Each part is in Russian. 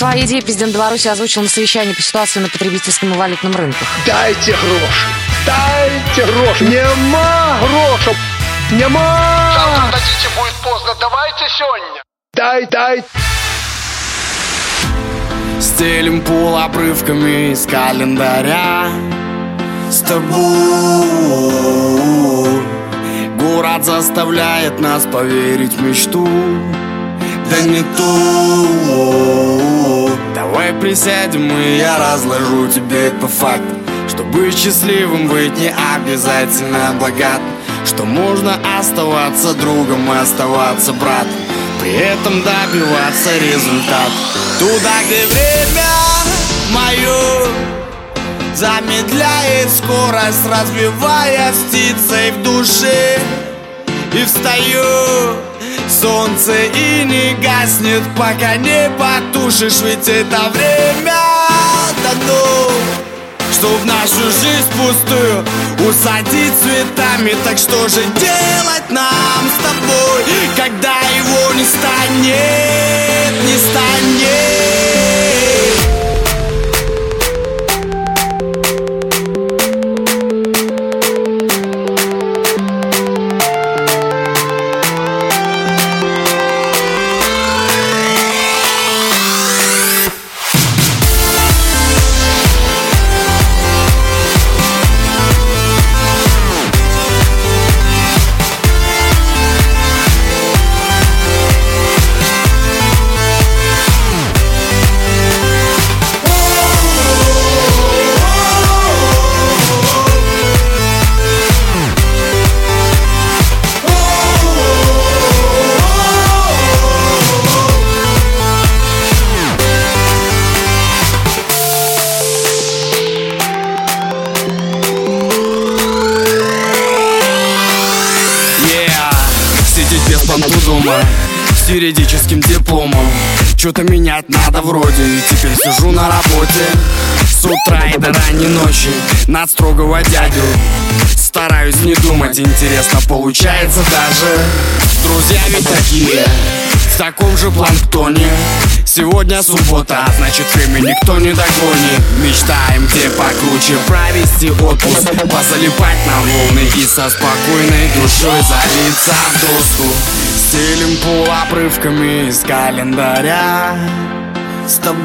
Свои идеи президент Беларуси озвучил на совещании по ситуации на потребительском и валютном рынках. Дайте гроши! Дайте гроши! Нема грошей! Нема! Завтра дадите, будет поздно. Давайте сегодня. Дай, дай! Стелим пол обрывками из календаря С тобой Город заставляет нас поверить в мечту Да не ту Давай присядем и я разложу тебе по факту. Что быть счастливым быть не обязательно богат Что можно оставаться другом и оставаться братом. При этом добиваться результата Туда, где время мое Замедляет скорость, разбивая птицей в душе. И встаю Солнце и не гаснет, пока не потушишь Ведь это время дано Чтоб нашу жизнь пустую усадить цветами. Так что же делать нам с тобой, когда его не станет, не станет юридическим дипломом. Что-то менять надо вроде И теперь сижу на работе. С утра и до ранней ночи Над строгого дядю. Стараюсь не думать, интересно получается даже. Друзья ведь такие В таком же планктоне. Сегодня суббота, а значит время никто не догонит. Мечтаем где покруче провести отпуск. Позалипать на волны и со спокойной душой залиться в доску Стелим пол обрывками из календаря. С тобой.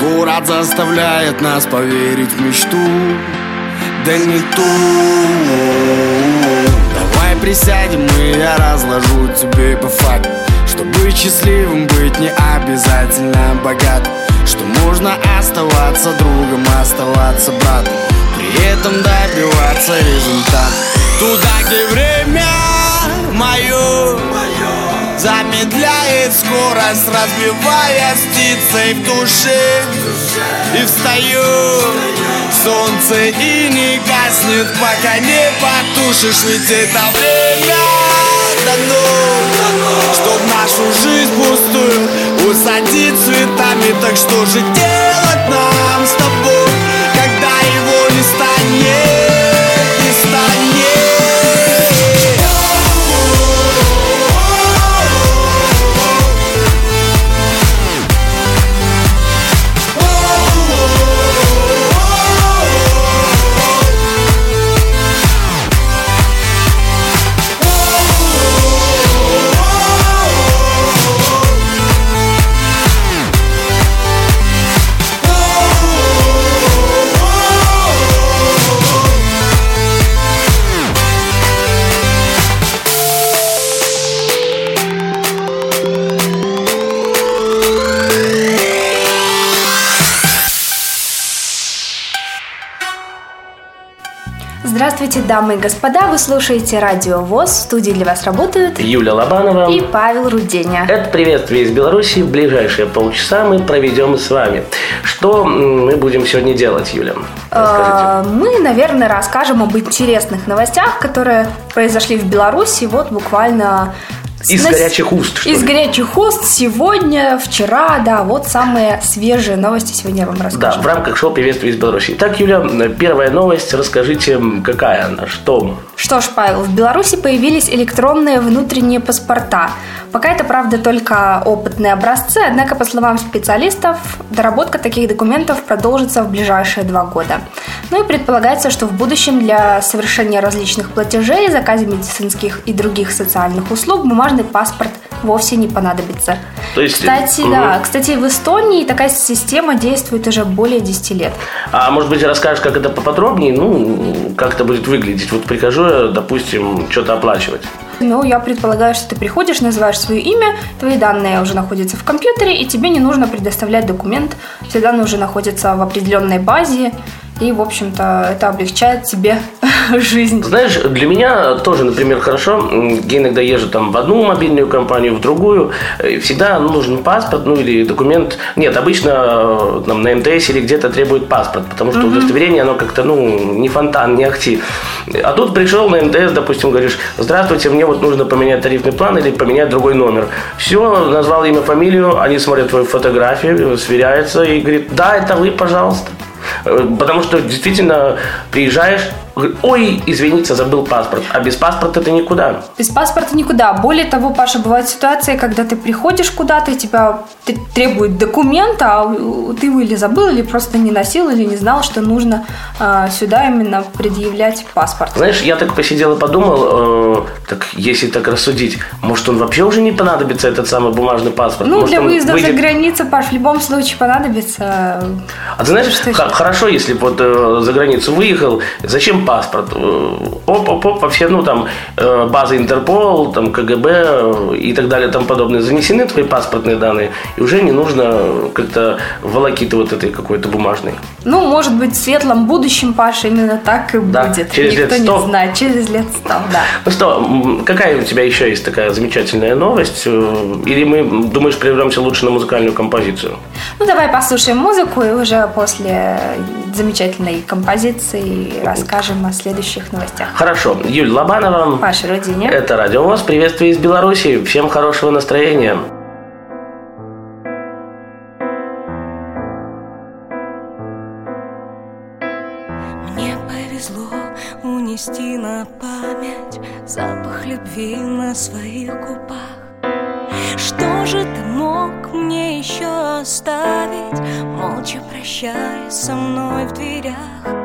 Город заставляет нас поверить в мечту. Да не ту. Давай присядем и я разложу тебе по факту. Что счастливым быть не обязательно богат Что можно оставаться другом, оставаться братом. При этом добиваться результата Туда, где время мое Замедляет скорость, разбивая птицей в душе. И встаю Солнце и не гаснет, пока не потушишь Ведь это время дано Чтоб нашу жизнь пустую усадить цветами. Так что же делать нам с тобой, когда его не станет, Здравствуйте, дамы и господа, вы слушаете Радио ВОЗ, в студии для вас работают Юля Лобанова. и Павел Руденя. Это приветствие из Беларуси. В ближайшие полчаса мы проведем с вами. Что мы будем сегодня делать, Юля? Расскажите. Э, Мы, наверное, расскажем об интересных новостях, которые произошли в Беларуси вот буквально... Из на- горячих уст, что Из ли? горячих уст сегодня, вчера, да, вот самые свежие новости сегодня я вам Да, расскажу. в рамках шоу «Приветствие из Беларуси». Итак, Юля, первая новость. Расскажите, какая она, что? Что ж, Павел, в Беларуси появились электронные внутренние паспорта. Пока это, правда, только опытные образцы, однако, по словам специалистов, доработка таких документов продолжится в ближайшие два года. Ну и предполагается, что в будущем для совершения различных платежей, заказе медицинских и других социальных услуг бумажный паспорт вовсе не понадобится. То есть, кстати, угу. да, кстати, в Эстонии такая система действует уже более 10 лет. А может быть, расскажешь, как это поподробнее? Ну, как это будет выглядеть? Вот прихожу я, допустим, что-то оплачивать. Ну, я предполагаю, что ты приходишь, называешь свое имя, твои данные уже находятся в компьютере, и тебе не нужно предоставлять документ. Все данные уже находятся в определенной базе, и, в общем-то, это облегчает тебе жизнь. Знаешь, для меня тоже, например, хорошо. Я иногда езжу там в одну мобильную компанию, в другую. И всегда нужен паспорт, ну или документ. Нет, обычно э, там, на МТС или где-то требует паспорт, потому что mm-hmm. удостоверение, оно как-то, ну, не фонтан, не ахти. А тут пришел на МТС, допустим, говоришь, здравствуйте, мне вот нужно поменять тарифный план или поменять другой номер. Все, назвал имя, фамилию, они смотрят твою фотографию, сверяются и говорит, да, это вы, пожалуйста. Э, потому что действительно приезжаешь, ой, извините, забыл паспорт. А без паспорта ты никуда. Без паспорта никуда. Более того, Паша, бывают ситуации, когда ты приходишь куда-то, и тебя требует документа, а ты его или забыл, или просто не носил, или не знал, что нужно а, сюда именно предъявлять паспорт. Знаешь, я так посидел и подумал, э, так если так рассудить, может он вообще уже не понадобится, этот самый бумажный паспорт? Ну, может, для выезда выйдет... за границу, Паш, в любом случае понадобится. А ты знаешь, что хорошо, если вот э, за границу выехал, зачем паспорт. Э, оп-оп-оп, вообще, ну, там, э, базы Интерпол, там, КГБ э, и так далее, там подобное, занесены твои паспортные данные, и уже не нужно как-то волокиты вот этой какой-то бумажной. Ну, может быть, в светлом будущем, Паша, именно так и да, будет. Через Никто лет 100. не знает, через лет сто, да. Ну что, какая у тебя еще есть такая замечательная новость? Или мы, думаешь, прервемся лучше на музыкальную композицию? Ну, давай послушаем музыку, и уже после замечательной композиции расскажем о следующих новостях. Хорошо. Юль Лобанова. Паша Рудине. Это Радио ВОЗ. Приветствие из Беларуси. Всем хорошего настроения. Мне повезло унести на память запах любви на своих губах. Что же ты мог мне еще оставить, молча прощаясь со мной в дверях?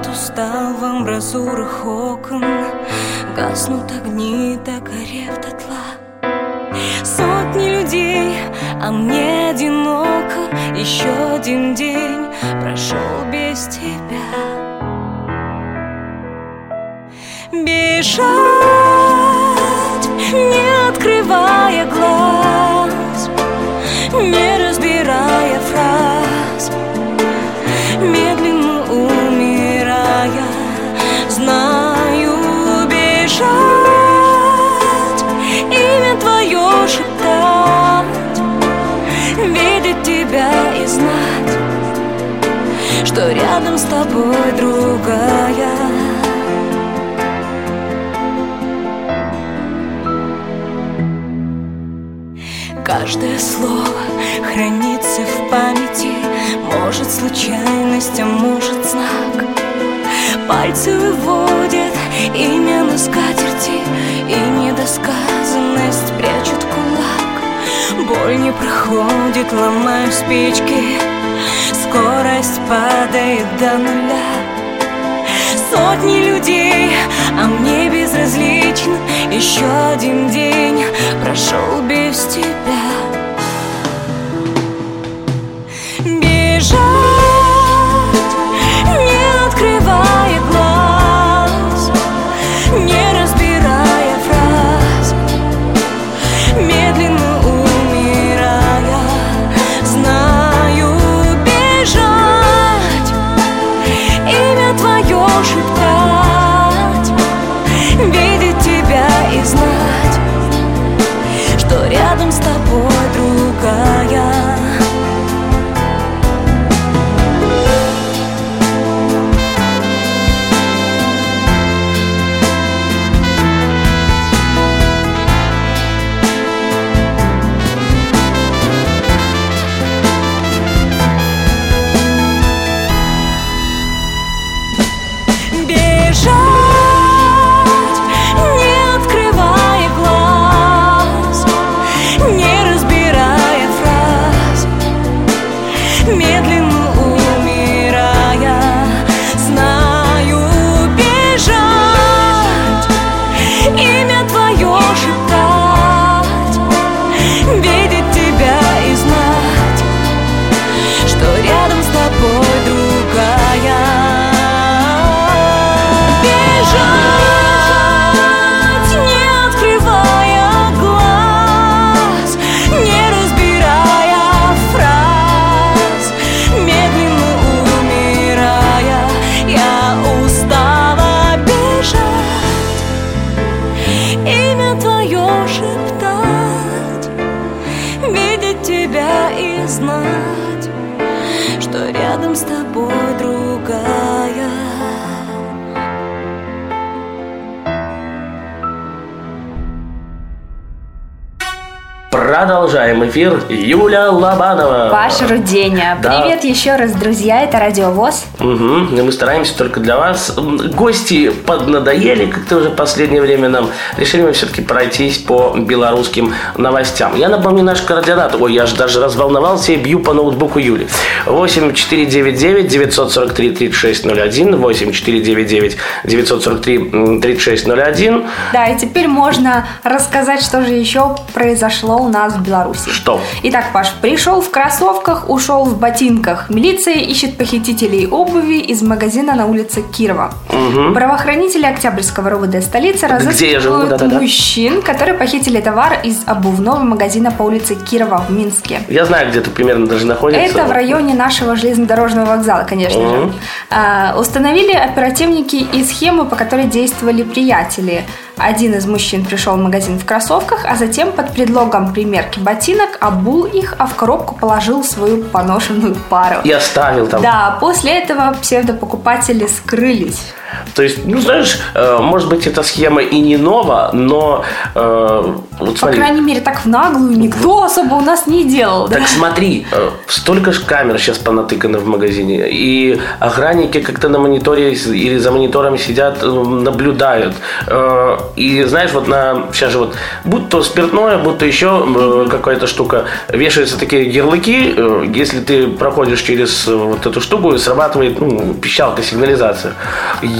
Город устал в амбразурах окон Гаснут огни, догорев дотла. Сотни людей, а мне одиноко. Еще один день прошел без тебя. Бежать, рядом с тобой другая. Каждое слово хранится в памяти. Может случайность, а может знак. Пальцы выводят имя на скатерти И недосказанность прячут кулак. Боль не проходит, ломаю спички Скорость падает до нуля. Сотни людей, а мне безразлично. Еще один день прошел без тебя Bir эфир. Юля Лобанова. Ваше Руденя. Да. Привет еще раз, друзья. Это Радио ВОЗ. Угу. И мы стараемся только для вас. Гости поднадоели как-то уже в последнее время нам. Решили мы все-таки пройтись по белорусским новостям. Я напомню наш координат. Ой, я же даже разволновался и бью по ноутбуку Юли. 8499 943 3601 8499 943 3601 Да, и теперь можно рассказать, что же еще произошло у нас в Беларуси. Что? Итак, Паш, пришел в кроссовках, ушел в ботинках. Милиция ищет похитителей обуви из магазина на улице Кирова. Правоохранители Октябрьского РОВД столицы Где я живу? разыскивают Да-да-да. мужчин, которые похитили товар из обувного магазина по улице Кирова в Минске. Я знаю, где ты примерно даже находится. Это в районе нашего железнодорожного вокзала, конечно же. Мгм. А, установили оперативники и схему, по которой действовали приятели. Один из мужчин пришел в магазин в кроссовках, а затем под предлогом примерки ботинок обул их, а в коробку положил свою поношенную пару. И оставил там. Да, после этого псевдопокупатели скрылись. То есть, ну знаешь, э, может быть, эта схема и не нова, но э, вот По смотри. крайней мере, так в наглую никто особо у нас не делал. да? Так смотри, э, столько же камер сейчас понатыкано в магазине, и охранники как-то на мониторе или за монитором сидят, наблюдают. Э, И знаешь, вот на сейчас же вот, будь то спиртное, будь то еще э, какая-то штука, вешаются такие ярлыки, э, если ты проходишь через вот эту штуку, срабатывает ну, пищалка, сигнализация.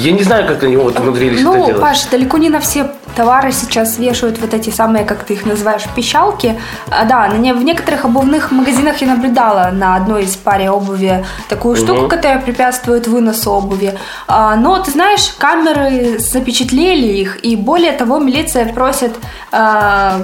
Я не знаю, как они вот умудрились это Ну, делать. Паш, далеко не на все товары сейчас вешают вот эти самые, как ты их называешь, пищалки. А, да, на не- в некоторых обувных магазинах я наблюдала на одной из паре обуви такую штуку, которая препятствует выносу обуви. А, но, ты знаешь, камеры запечатлели их, и более того, милиция просит а,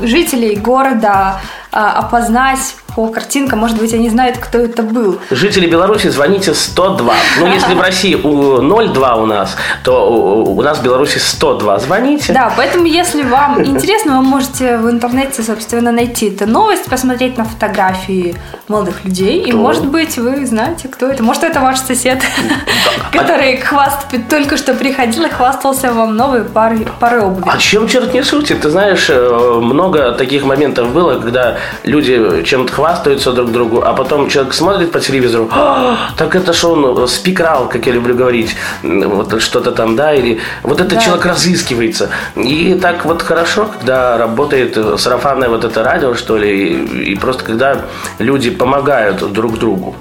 жителей города а, опознать по картинкам, может быть, они знают, кто это был. Жители Беларуси, звоните 102. Ну, если в России у 02 у нас, то у нас в Беларуси 102. Звоните. Да, поэтому, если вам интересно, вы можете в интернете, собственно, найти эту новость, посмотреть на фотографии молодых людей, и, может быть, вы знаете, кто это. Может, это ваш сосед, который хваст... только что приходил и хвастался вам новой парой, парой обуви. А чем черт не шутит? Ты знаешь, э, много таких моментов было, когда люди чем-то хвастаются друг другу, а потом человек смотрит по телевизору, «А, так это ж он спикрал, как я люблю говорить, вот что-то там, да, или вот этот Да. человек разыскивается. И так вот хорошо, когда работает э, сарафанное вот это радио, что ли, и, и просто когда люди помогают друг другу.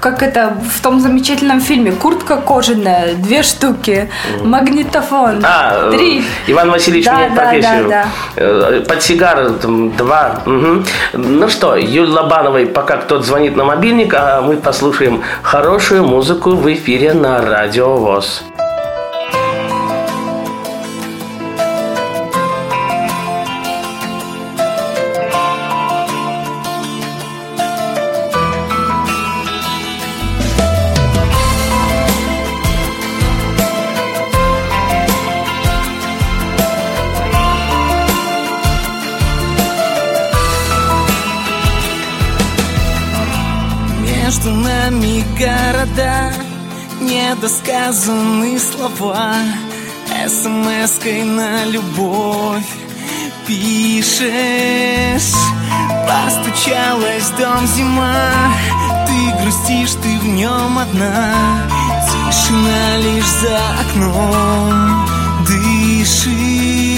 Как это в том замечательном фильме «Куртка кожаная», две штуки, магнитофон, А, э, три. Иван Васильевич Да, меняет да, профессию. да, Э, Под сигар там, два. Мгм. Ну что, Юль Лобановой пока кто-то звонит на мобильник, а мы послушаем хорошую музыку в эфире на Радио ВОЗ. Недосказанные слова СМС-кой на любовь Пишешь. Постучалась дом зима Ты грустишь, ты в нем одна. Тишина лишь за окном Дышит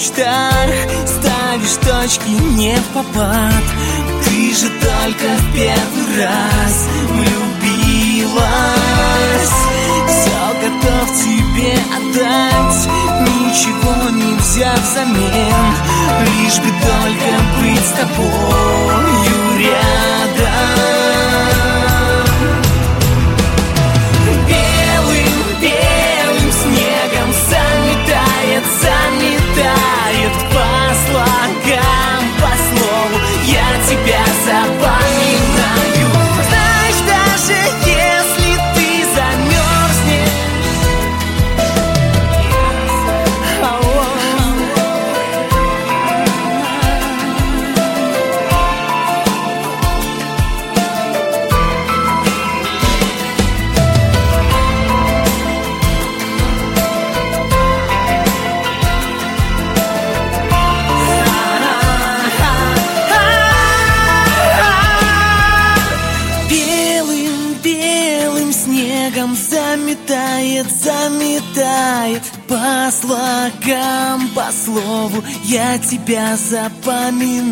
мечтах Ставишь точки не в попад. Ты же только в первый раз влюбилась. Все готов тебе отдать Ничего не взяв взамен. Лишь бы только быть с тобою рядом.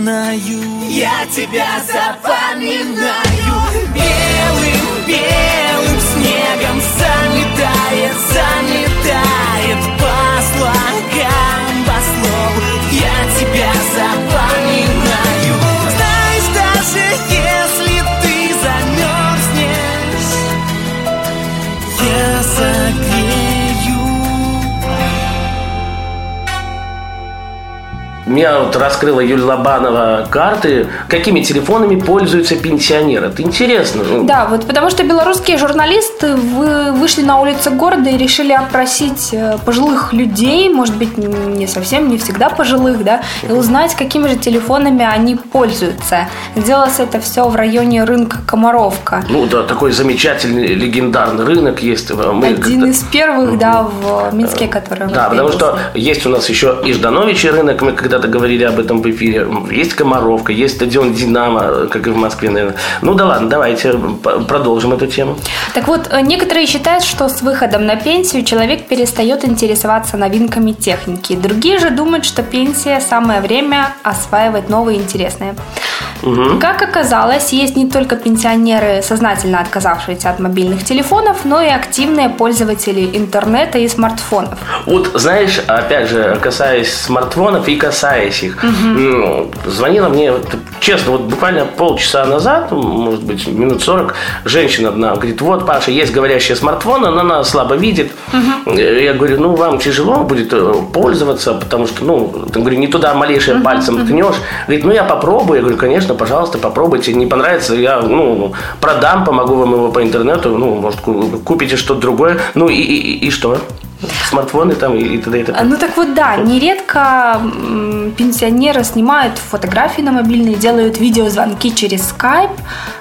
Запоминаю. Я тебя запоминаю. Белым, белым снегом заметает, заметает По слогам, по слову. Я тебя запоминаю Меня вот раскрыла Юлия Лобанова карты, какими телефонами пользуются пенсионеры. Это интересно. ну, Да, вот потому что белорусские журналисты вы вышли на улицы города и решили опросить э, пожилых людей, может быть, не совсем, не всегда пожилых, да, и узнать, какими же телефонами они пользуются. Делалось это все в районе рынка Комаровка. Ну да, такой замечательный легендарный рынок есть. Мы Один из первых, да, в Минске, который Да, потому что есть у нас еще и Ждановичий рынок, мы когда-то говорили об этом в эфире. Есть Комаровка, есть стадион Динамо, как и в Москве, наверное. Ну да ладно, давайте продолжим эту тему. Так вот, э, некоторые считают, что с выходом на пенсию человек перестает интересоваться новинками техники. Другие же думают, что пенсия – самое время осваивать новые интересные. Как оказалось, есть не только пенсионеры, сознательно отказавшиеся от мобильных телефонов, но и активные пользователи интернета и смартфонов. Вот, знаешь, опять же, касаясь смартфонов и касаясь их, м, звонила мне, честно, вот буквально полчаса назад, может быть, минут 40, женщина одна говорит, вот, Паша, есть говорящий смартфон, она слабо видит. Э, Я говорю, ну, вам тяжело будет э, пользоваться, потому что, ну, я говорю, не туда малейшее пальцем ткнешь. Говорит, ну, я попробую. Я говорю, конечно, пожалуйста, попробуйте. Не понравится, я, ну, продам, помогу вам его по интернету, ну, может, ку- купите что-то другое. Ну, и, и, и что? Смартфоны там и, т.д. и т.п. Ну так вот, да, нередко пенсионеры снимают фотографии на мобильные, делают видеозвонки через Skype,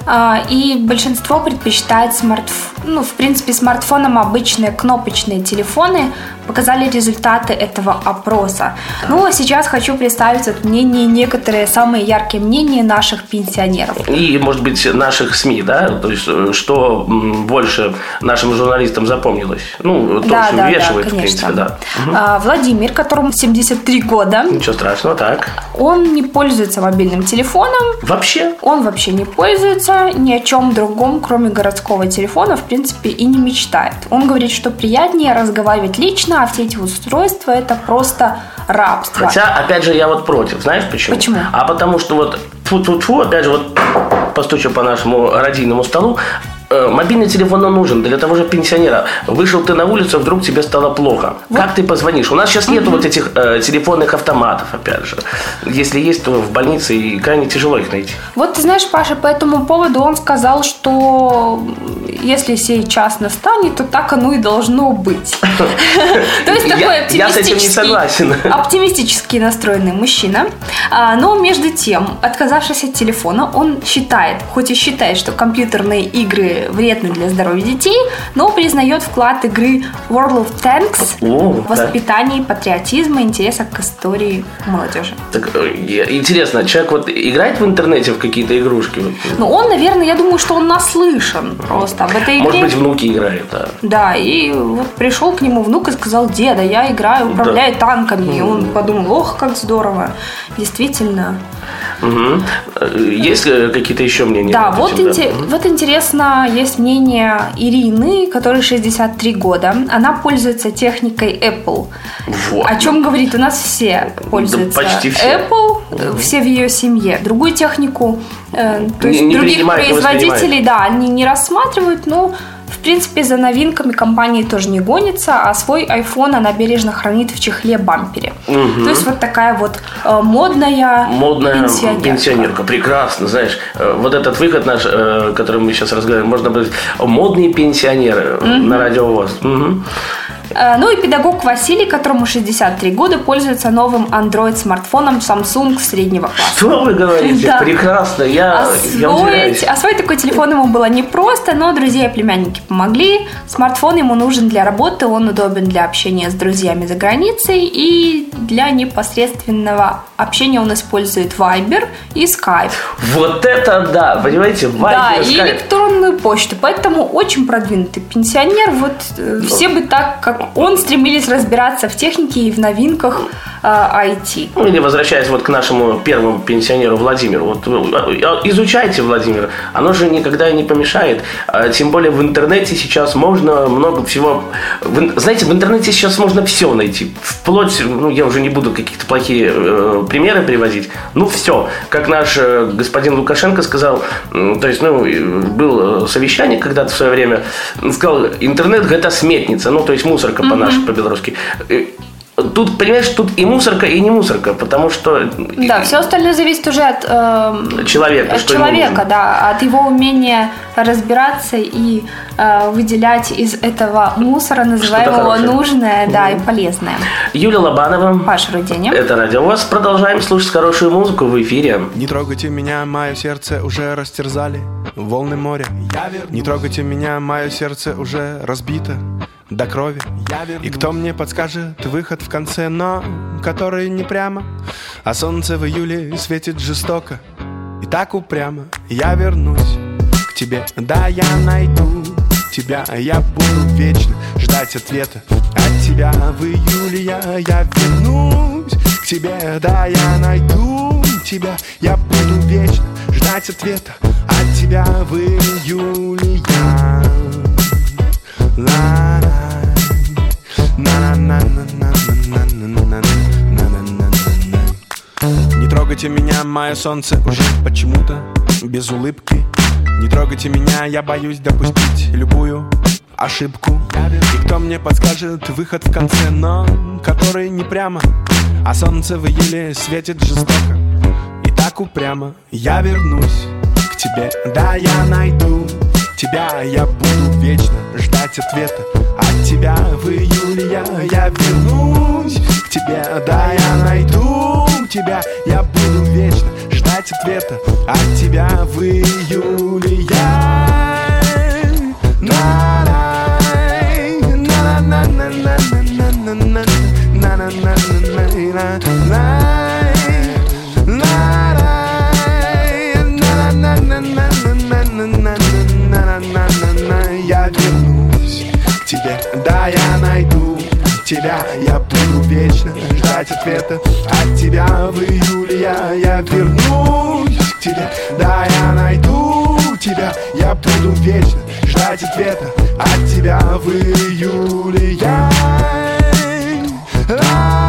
а, и большинство предпочитает смартф... ну, в принципе, смартфоном обычные кнопочные телефоны показали результаты этого опроса. Ну, а сейчас хочу представить вот мнение, некоторые самые яркие мнения наших пенсионеров. И, может быть, наших СМИ, да? То есть, э, что больше нашим журналистам запомнилось? Ну, то, да, что да, вывешивает, да, в принципе, конечно. да. А, Владимир, которому 73 года, Ничего страшного, так. он не пользуется мобильным телефоном, Вообще? Он вообще не пользуется ни о чем другом, кроме городского телефона, в принципе, и не мечтает. Он говорит, что приятнее разговаривать лично, а все эти устройства это просто рабство. Хотя, опять же, я вот против. Знаешь почему? Почему? А потому что вот тьфу-тьфу-тьфу, опять же, вот постучу по нашему родийному столу, Мобильный телефон он нужен для того же пенсионера. Вышел ты на улицу, вдруг тебе стало плохо. Как ты позвонишь? У нас сейчас нету вот этих э, телефонных автоматов, опять же. Если есть, то в больнице и крайне тяжело их найти. Вот ты знаешь, Паша, по этому поводу он сказал, что если сей час настанет, то так оно и должно быть. То есть такой я с этим не оптимистический, согласен. оптимистически настроенный мужчина. А, Но между тем, отказавшись от телефона, он считает, хоть и считает, что компьютерные игры вредны для здоровья детей, но признает вклад игры World of Tanks О, в воспитании патриотизма, интереса к истории молодежи. Так, э, интересно, человек вот играет в интернете в какие-то игрушки? Вот, Ну, он, наверное, я думаю, что он наслышан просто об этой игре. Может быть, внуки играют, да. Да, и вот пришел к нему внук и сказал, деда, я играю, управляю танками. И он подумал, ох, как здорово. Действительно. Э, Есть э, какие-то еще мнения? Да, вот, инте- вот интересно, есть мнение Ирины, которой 63 года. Она пользуется техникой Apple. Вот. О чем говорит? У нас все пользуются почти все. Apple, э, все в ее семье. Другую технику, э, то есть не других производителей, да, они не рассматривают, но в принципе, за новинками компании тоже не гонится, а свой iPhone она бережно хранит в чехле-бампере. То есть вот такая вот э, модная, Модная пенсионерка. пенсионерка. Прекрасно, знаешь. Э, Вот этот выход наш, э, который мы сейчас разговариваем, можно быть модные пенсионеры на радиовоз. Мгм. Э, Ну и педагог Василий, которому 63 года, пользуется новым Android-смартфоном Samsung среднего класса. Что вы говорите? Да. Прекрасно. Я, я Освоить, удивляюсь. освоить такой телефон ему было непросто, но друзья и племянники помогли. Смартфон ему нужен для работы, он удобен для общения с друзьями за границей и для непосредственного общения он использует Viber и Skype. Вот это да, понимаете? да, Viber, и Skype. электронную почту. Поэтому очень продвинутый пенсионер. Вот э, все бы так, как он, стремились разбираться в технике и в новинках IT. Ну, или возвращаясь вот к нашему первому пенсионеру Владимиру. Вот э, изучайте, Владимир. Оно же никогда не помешает. А Тем более в интернете сейчас можно много всего... Знаете, в интернете сейчас можно все найти. Вплоть, ну, я уже не буду каких-то плохие э, примеры приводить. Ну, все. Как наш э, господин Лукашенко сказал, то есть, ну, был э, совещание когда-то в свое время, сказал, интернет – это сметница, ну, то есть мусорка по-нашему, по-белорусски. Э, Тут, понимаешь, тут и мусорка, и не мусорка, потому что Да, все остальное зависит уже от, эм, Человека, от человека, да, от его умения разбираться и э, выделять из этого мусора, называемого хорошее. нужное, да, и полезное. Юлия Лобанова. Паша Руденя. Это радио ВОЗ. Продолжаем слушать хорошую музыку в эфире. Не трогайте меня, мое сердце уже растерзали волны моря. Не трогайте меня, мое сердце уже разбито до крови. И кто мне подскажет выход в конце, но который не прямо, а солнце в июле светит жестоко. И так упрямо я вернусь к тебе. Да, я найду тебя, я буду вечно ждать ответа от тебя. В июле я, я вернусь к тебе, да, я найду тебя, я буду вечно ждать ответа от тебя в июле я. La, не трогайте меня, мое солнце уже почему-то без улыбки. Не трогайте меня, я боюсь допустить любую ошибку. И кто мне подскажет выход в конце, но который не прямо, а солнце в июле светит жестоко. И так упрямо я вернусь к тебе, да, я найду тебя, я буду вечно ждать ответа от тебя в июле я, я вернусь к тебе, да, я найду тебя, я буду вечно ждать ответа от тебя в июле я. На-рай, тебя. Я буду вечно ждать ответа от тебя в июле. Я, я вернусь к тебе, да, я найду тебя. Я буду вечно ждать ответа от тебя в июле. Я Ла-рай,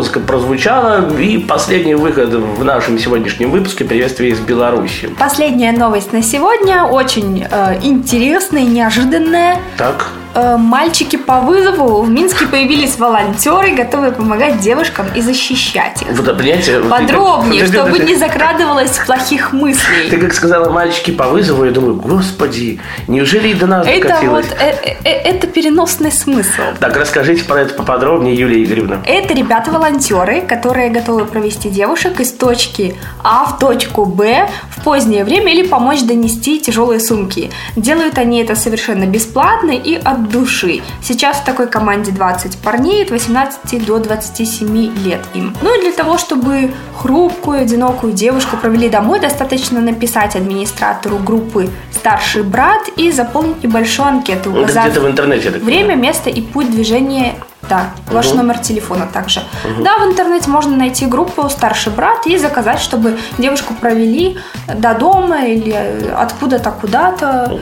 музыка прозвучала. И последний выход в нашем сегодняшнем выпуске «Приветствие из Беларуси». Последняя новость на сегодня очень э, интересная и неожиданная. Так, мальчики по вызову в Минске появились волонтеры, готовые помогать девушкам и защищать их. вот понимаете... ты Подробнее, Подожди, чтобы подожди. не закрадывалось плохих Ты мыслей. как сказала мальчики по вызову, я думаю, господи, неужели и до нас Это докатилось? вот э, э, э, это переносный смысл. Так, расскажите про это поподробнее, Юлия Игоревна. Это ребята-волонтеры, которые готовы провести девушек из точки А в точку Б в позднее время или помочь донести тяжелые сумки. Делают они это совершенно бесплатно и от от души. Сейчас в такой команде 20 парней от 18 до 27 лет им. Ну и для того, чтобы хрупкую, одинокую девушку провели домой, достаточно написать администратору группы «Старший брат» и заполнить небольшую анкету, Ну, это указав где-то в интернете, так время, место и путь движения да, ваш Мгм. номер телефона также. Мгм. Да, в интернете можно найти группу «Старший брат» и заказать, чтобы девушку провели до дома или откуда-то куда-то.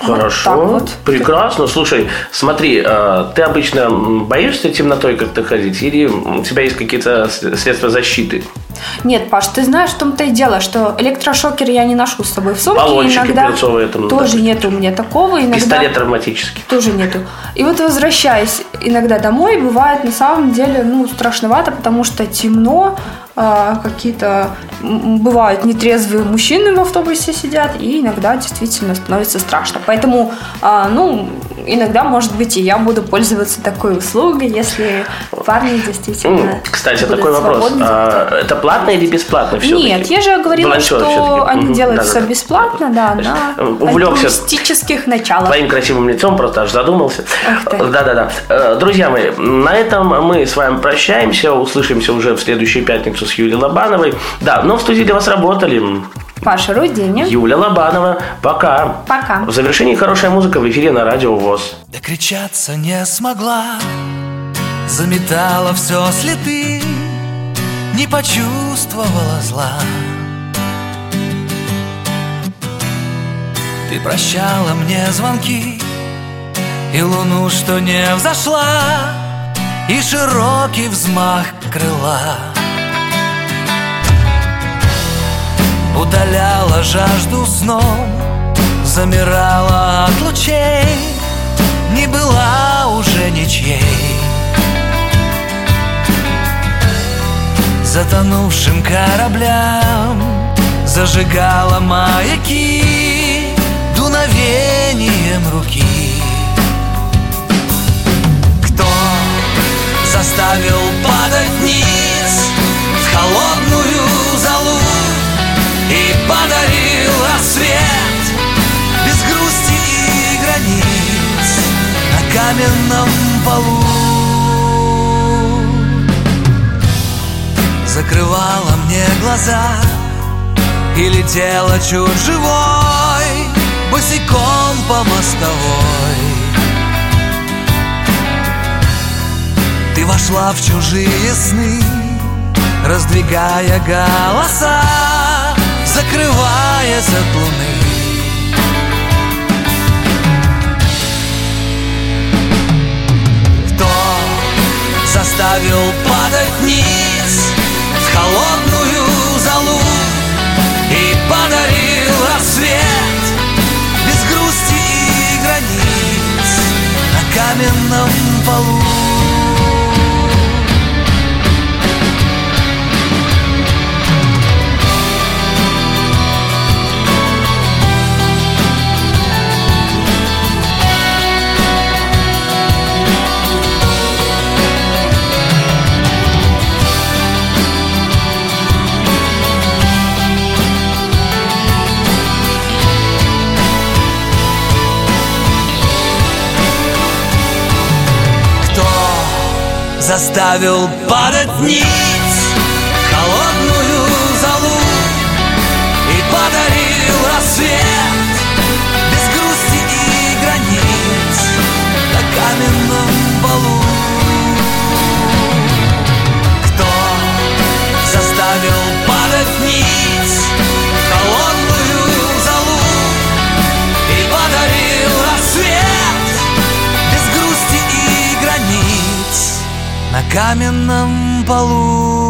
Хорошо, так вот. прекрасно. Слушай, смотри, э, ты обычно боишься темнотой как-то ходить или у тебя есть какие-то средства защиты? Нет, Паш, ты знаешь, в том-то и дело, что электрошокер я не ношу с собой в сумке. Баллончики иногда перцовые там, тоже допустим. нет у меня такого. Иногда Пистолет травматический. тоже нету. И вот возвращаясь иногда домой, бывает на самом деле ну страшновато, потому что темно, какие-то м, бывают нетрезвые мужчины в автобусе сидят, и иногда действительно становится страшно. Поэтому, а, ну, иногда, может быть, и я буду пользоваться такой услугой, если парни действительно. Кстати, такой вопрос. А, Это платно или бесплатно все Нет, я же говорила, что они делают все бесплатно, да, на э, увлекся. альтруистических началах. Твоим красивым лицом просто аж задумался. Да-да-да. Э, Друзья мои, на этом мы с вами прощаемся. Услышимся уже в следующую пятницу с Юлией Лобановой. Да, но в студии для вас работали Паша Руденя. Юля Лобанова. Пока. Пока. В завершении хорошая музыка в эфире на радио ВОЗ. Докричаться не смогла Заметала все следы Не почувствовала зла Ты прощала мне звонки И луну, что не взошла И широкий взмах крыла Удаляла жажду сном Замирала от лучей Не была уже ничьей. Затонувшим кораблям Зажигала маяки Дуновением руки. Кто заставил падать вниз В холодную И подарил рассвет Без грусти и границ На каменном полу. Закрывала мне глаза И летела чуть живой Босиком по мостовой. Ты вошла в чужие сны Раздвигая голоса Закрываясь от луны Кто заставил падать вниз В холодную залу И подарил рассвет Без грусти и границ На каменном полу заставил падать вниз каменном полу.